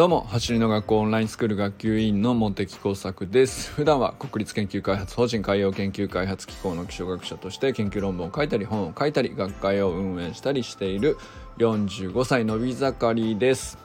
どうも走りの学校オンラインスクール学級委員の茂木耕作です。普段は国立研究開発法人海洋研究開発機構の気象学者として研究論文を書いたり本を書いたり学会を運営したりしている45歳のび盛りです。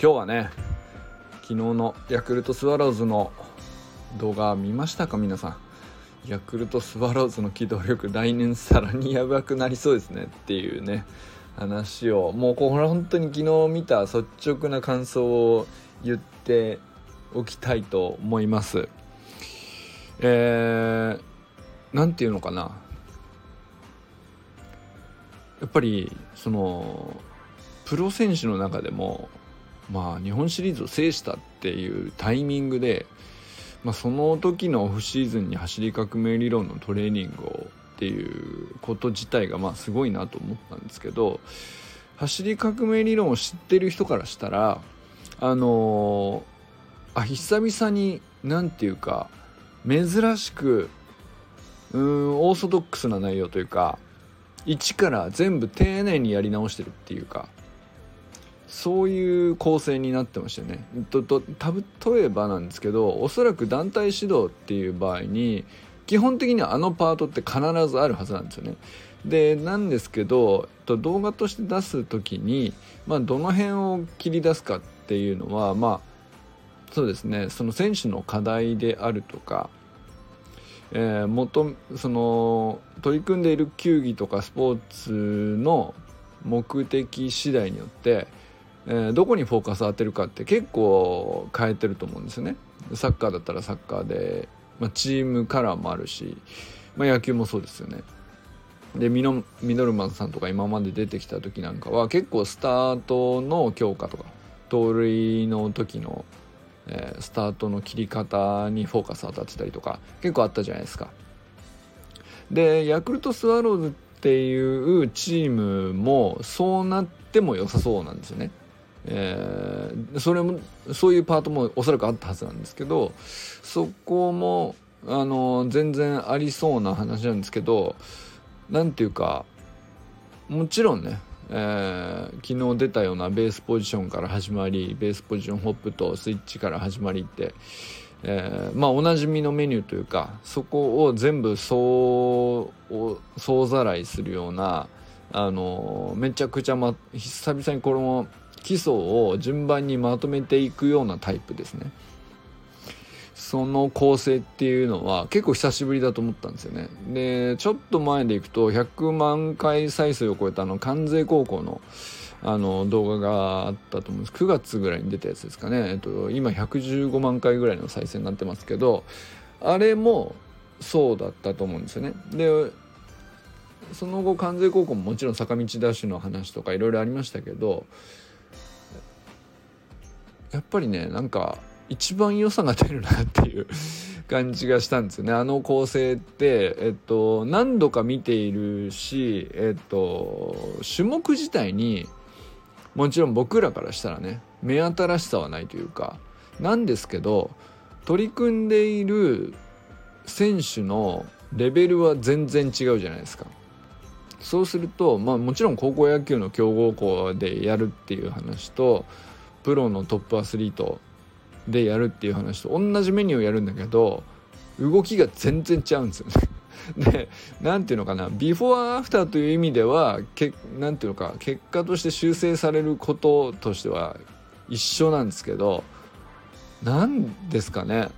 今日はね昨日のヤクルトスワローズの動画見ましたか皆さん？ヤクルトスワローズの機動力来年さらにやばくなりそうですねっていうね。話をもうこれ本当に昨日見た率直な感想を言っておきたいと思います。えー、なんていうのかな。やっぱりそのプロ選手の中でもまあ日本シリーズを制したっていうタイミングで、まあ、その時のオフシーズンに走り革命理論のトレーニングをっていうこと自体がまあすごいなと思ったんですけど走り革命理論を知ってる人からしたらあのー、あ久々に何て言うか珍しくうんオーソドックスな内容というか一から全部丁寧にやり直してるっていうかそういう構成になってましたよね。例えばなんですけどおそらく団体指導っていう場合に基本的にはあのパートって必ずあるはずなんですよね。でなんですけど動画として出す時に、まあ、どの辺を切り出すかっていうのはまあそうですねその選手の課題であるとか、えー、元その取り組んでいる球技とかスポーツの目的次第によって、えー、どこにフォーカスを当てるかって結構変えてると思うんですよね。サッカーだったらサッカーでまあ、チームカラーもあるし、まあ、野球もそうですよね。でミノミノルマンさんとか今まで出てきた時なんかは結構スタートの強化とか盗塁の時の、えー、スタートの切り方にフォーカス当たってたりとか結構あったじゃないですか。でヤクルトスワローズっていうチームもそうなっても良さそうなんですよね。えー、それもそういうパートもおそらくあったはずなんですけどそこもあの全然ありそうな話なんですけど何ていうかもちろんね、えー、昨日出たようなベースポジションから始まりベースポジションホップとスイッチから始まりって、えー、まあおなじみのメニューというかそこを全部総総ざらいするようなあのめちゃくちゃ、ま、久々にこの基礎を順番にまとめていくようなタイプですね。その構成っていうのは結構久しぶりだと思ったんですよね。で、ちょっと前でいくと100万回再生を超えたあの関西高校のあの動画があったと思うんです。9月ぐらいに出たやつですかね。えっと、今115万回ぐらいの再生になってますけど、あれもそうだったと思うんですよね。で、その後関西高校ももちろん坂道ダッシュの話とかいろいろありましたけど、やっぱりねなんか一番良さが出るなっていう 感じがしたんですよねあの構成ってえっと何度か見ているしえっと種目自体にもちろん僕らからしたらね目新しさはないというかなんですけど取り組んでいる選手のレベルは全然違うじゃないですか。そうすると、まあ、もちろん高校野球の強豪校でやるっていう話とプロのトップアスリートでやるっていう話と同じメニューをやるんだけど動きが全然違うんですよね。で何ていうのかなビフォーアフターという意味では何ていうのか結果として修正されることとしては一緒なんですけど何ですかね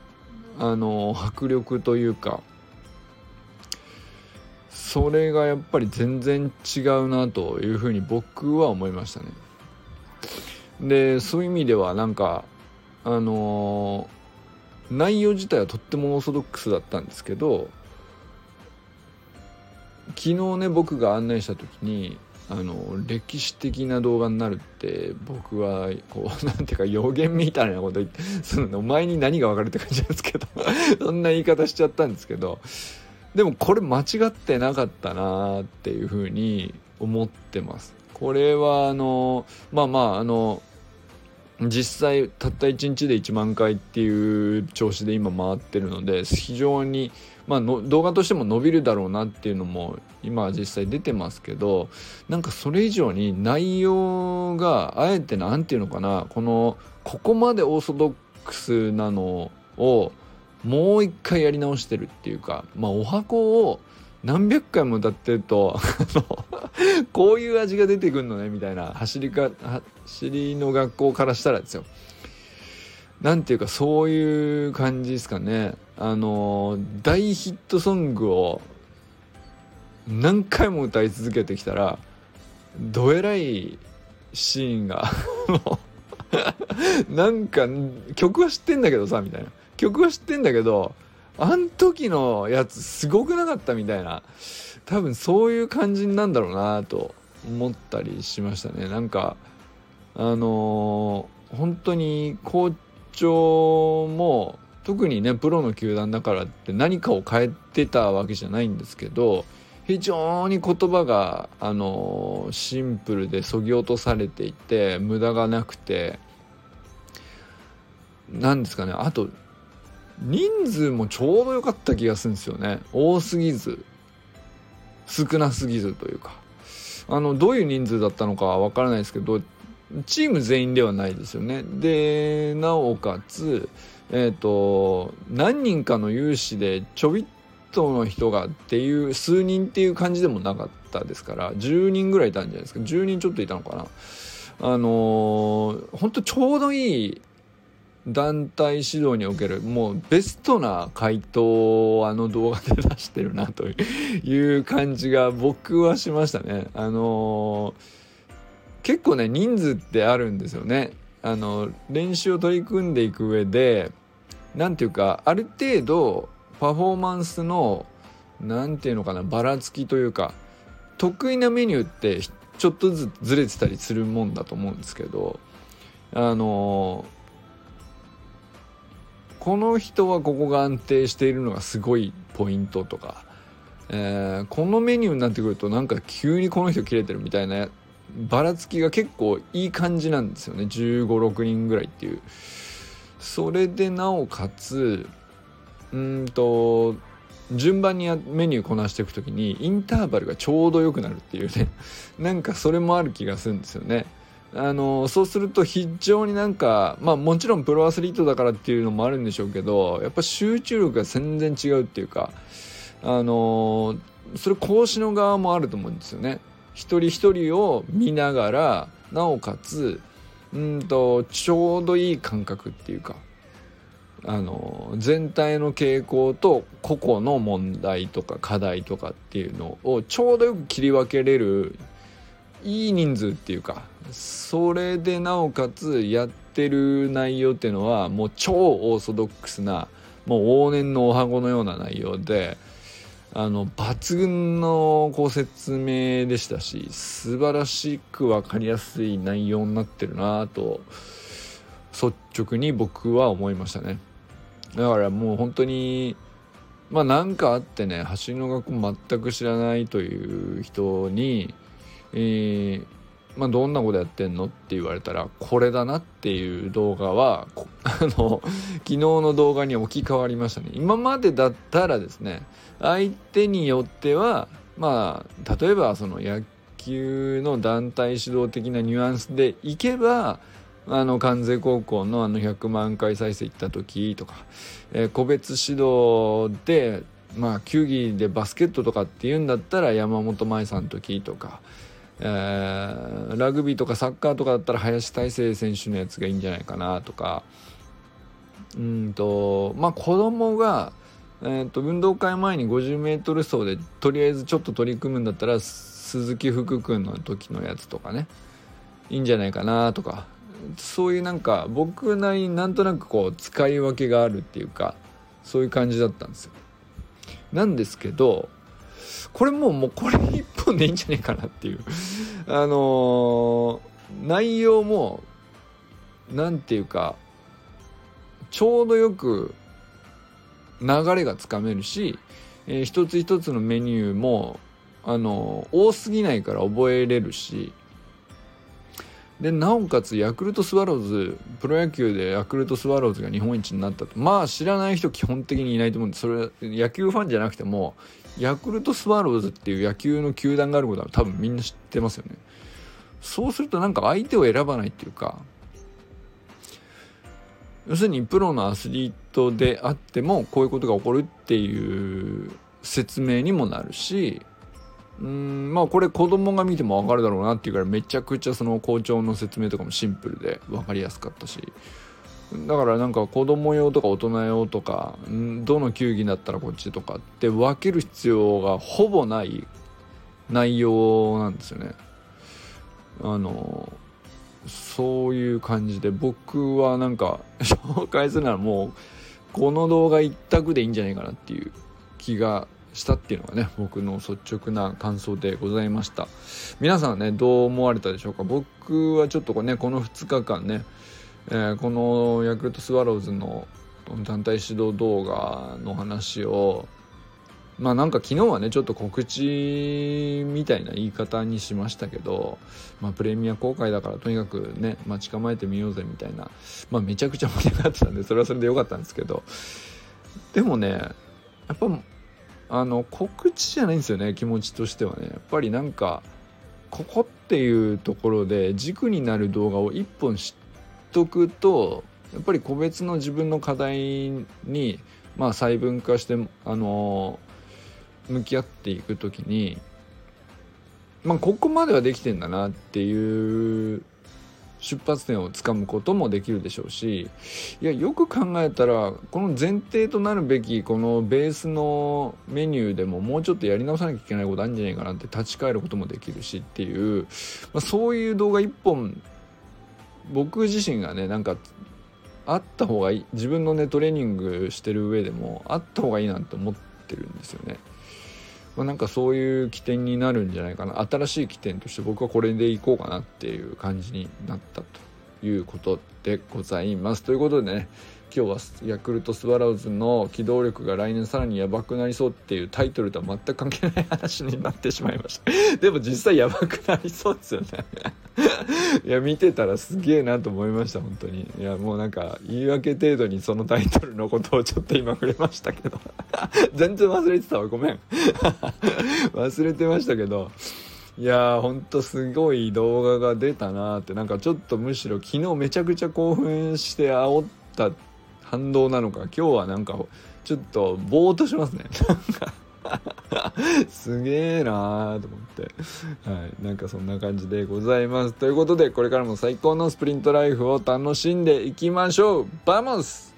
あの迫力というかそれがやっぱり全然違うなというふうに僕は思いましたね。でそういう意味ではなんかあのー、内容自体はとってもオーソドックスだったんですけど昨日ね僕が案内した時にあの歴史的な動画になるって僕はこう なんていうか予言みたいなこと言ってそのお前に何が分かるって感じなんですけど そんな言い方しちゃったんですけどでもこれ間違ってなかったなっていうふうに思ってます。これはあのまあまああの実際たった1日で1万回っていう調子で今回ってるので非常に、まあの動画としても伸びるだろうなっていうのも今実際出てますけどなんかそれ以上に内容があえて何て言うのかなこのここまでオーソドックスなのをもう一回やり直してるっていうかまあお箱を何百回も歌ってると こういう味が出てくるのねみたいな走りか走りの学校からしたらですよ。なんていうかそういう感じですかね。あの大ヒットソングを何回も歌い続けてきたらどえらいシーンが なんか曲は知ってんだけどさみたいな。曲は知ってんだけどあん時のやつすごくなかったみたいな。多分そういう感じなんだろうなと思ったりしましたね。なんかあのー、本当に校長も特にねプロの球団だからって何かを変えてたわけじゃないんですけど非常に言葉があのー、シンプルでそぎ落とされていて無駄がなくて。何ですかね。あと人数もちょうど良かった気がするんですよね。多すぎず。少なすぎずというか。あのどういう人数だったのかは分からないですけどチーム全員ではないですよね。でなおかつえっ、ー、と何人かの有志でちょびっとの人がっていう数人っていう感じでもなかったですから10人ぐらいいたんじゃないですか。10人ちょっといたのかな。あのー、本当ちょうどいい団体指導におけるもうベストな回答をあの動画で出してるなという感じが僕はしましたね。あのー、結構ね人数ってあるんですよね。あの練習を取り組んでいく上で何ていうかある程度パフォーマンスの何ていうのかなばらつきというか得意なメニューってちょっとずつずれてたりするもんだと思うんですけどあのーこの人はここが安定しているのがすごいポイントとか、えー、このメニューになってくるとなんか急にこの人切れてるみたいなばらつきが結構いい感じなんですよね。1 5 6人ぐらいっていう。それでなおかつうんと順番にメニューこなしていく時にインターバルがちょうど良くなるっていうね。なんかそれもある気がするんですよね。あのそうすると非常になんかまあもちろんプロアスリートだからっていうのもあるんでしょうけどやっぱ集中力が全然違うっていうかあのそれ講師の側もあると思うんですよね。一人一人を見ながらなおかつうんとちょうどいい感覚っていうかあの全体の傾向と個々の問題とか課題とかっていうのをちょうどよく切り分けれるいい人数っていうかそれでなおかつやってる内容っていうのはもう超オーソドックスなもう往年のおはごのような内容であの抜群のこう説明でしたし素晴らしく分かりやすい内容になってるなと率直に僕は思いましたね。だからもう本当にまあ何かあってね走りの学校全く知らないという人にえー、まあ、どんなことやってんのって言われたらこれだなっていう動画は あの昨日の動画に置き換わりましたね。今までだったらですね相手によってはまあ例えばその野球の団体指導的なニュアンスでいけばあの関西高校のあの100万回再生行った時とか、えー、個別指導でまあ球技でバスケットとかっていうんだったら山本舞さんの時とかえー、ラグビーとかサッカーとかだったら林大成選手のやつがいいんじゃないかなとか。うんとまあ子供がえーと、運動会前に 50m 走でとりあえずちょっと取り組むんだったら鈴木福君の時のやつとかね。いいんじゃないかなとか。そういうなんか僕なりになんとなくこう使い分けがあるっていうかそういう感じだったんですよ。なんですけどこれもうもうこれ一本でいいんじゃねえかなっていう。あのー、内容も何て言うかちょうどよく流れがつかめるし、えー、一つ一つのメニューもあのー、多すぎないから覚えれるしでなおかつヤクルトスワローズプロ野球でヤクルトスワローズが日本一になったと。まあ知らない人基本的にいないと思うんでそれ野球ファンじゃなくてもヤクルトスワローズっていう野球の球団があることは多分みんな知ってますよね。そうするとなんか相手を選ばないっていうか要するにプロのアスリートであってもこういうことが起こるっていう説明にもなるしうんまあこれ子供が見ても分かるだろうなっていうからめちゃくちゃその校長の説明とかもシンプルで分かりやすかったしだからなんか子供用とか大人用とかどの球技だったらこっちとかって分ける必要がほぼない内容なんですよね。あのそういう感じで僕はなんか 紹介するならもうこの動画一択でいいんじゃないかなっていう気がしたっていうのがね僕の率直な感想でございました。皆さんはねどう思われたでしょうか？僕はちょっとこねこの2日間ね、えー、このヤクルトスワローズの団体指導動画の話をまあなんか昨日はねちょっと告知みたいな言い方にしましたけど、まあ、プレミア公開だからとにかくね待ち構えてみようぜみたいなまあめちゃくちゃ盛り上がってたんでそれはそれでよかったんですけどでもねやっぱあの告知じゃないんですよね気持ちとしてはね。やっぱりなんかここっていうところで軸になる動画を1本知っとくとやっぱり個別の自分の課題にまあ細分化してあの向き合っていく時にまあここまではできてんだなっていう出発点をつかむこともできるでしょうしいやよく考えたらこの前提となるべきこのベースのメニューでももうちょっとやり直さなきゃいけないことあるんじゃないかなって立ち返ることもできるしっていう、まあ、そういう動画一本僕自身がねなんかあった方がいい自分のねトレーニングしてる上でもあった方がいいなって思ってるんですよね。まあ、なんかそういう起点になるんじゃないかな。新しい起点として僕はこれでいこうかなっていう感じになったということでございます。ということでね今日はヤクルトスワローズの機動力が来年さらにやばくなりそうっていうタイトルとは全く関係ない話になってしまいました。でも実際やばくなりそうですよね。いや見てたらすげえなと思いました本当に。いやもうなんか言い訳程度にそのタイトルのことをちょっと今触れましたけど。全然忘れてたわごめん。忘れてましたけど。いやーほんとすごい動画が出たなって。なんかちょっとむしろ昨日めちゃくちゃ興奮して煽った反動なのか。今日はなんかちょっとぼーっとしますね。なんか。すげえなーと思って、はい、なんかそんな感じでございます。ということでこれからも最高のスプリントライフを楽しんでいきましょう。 vamos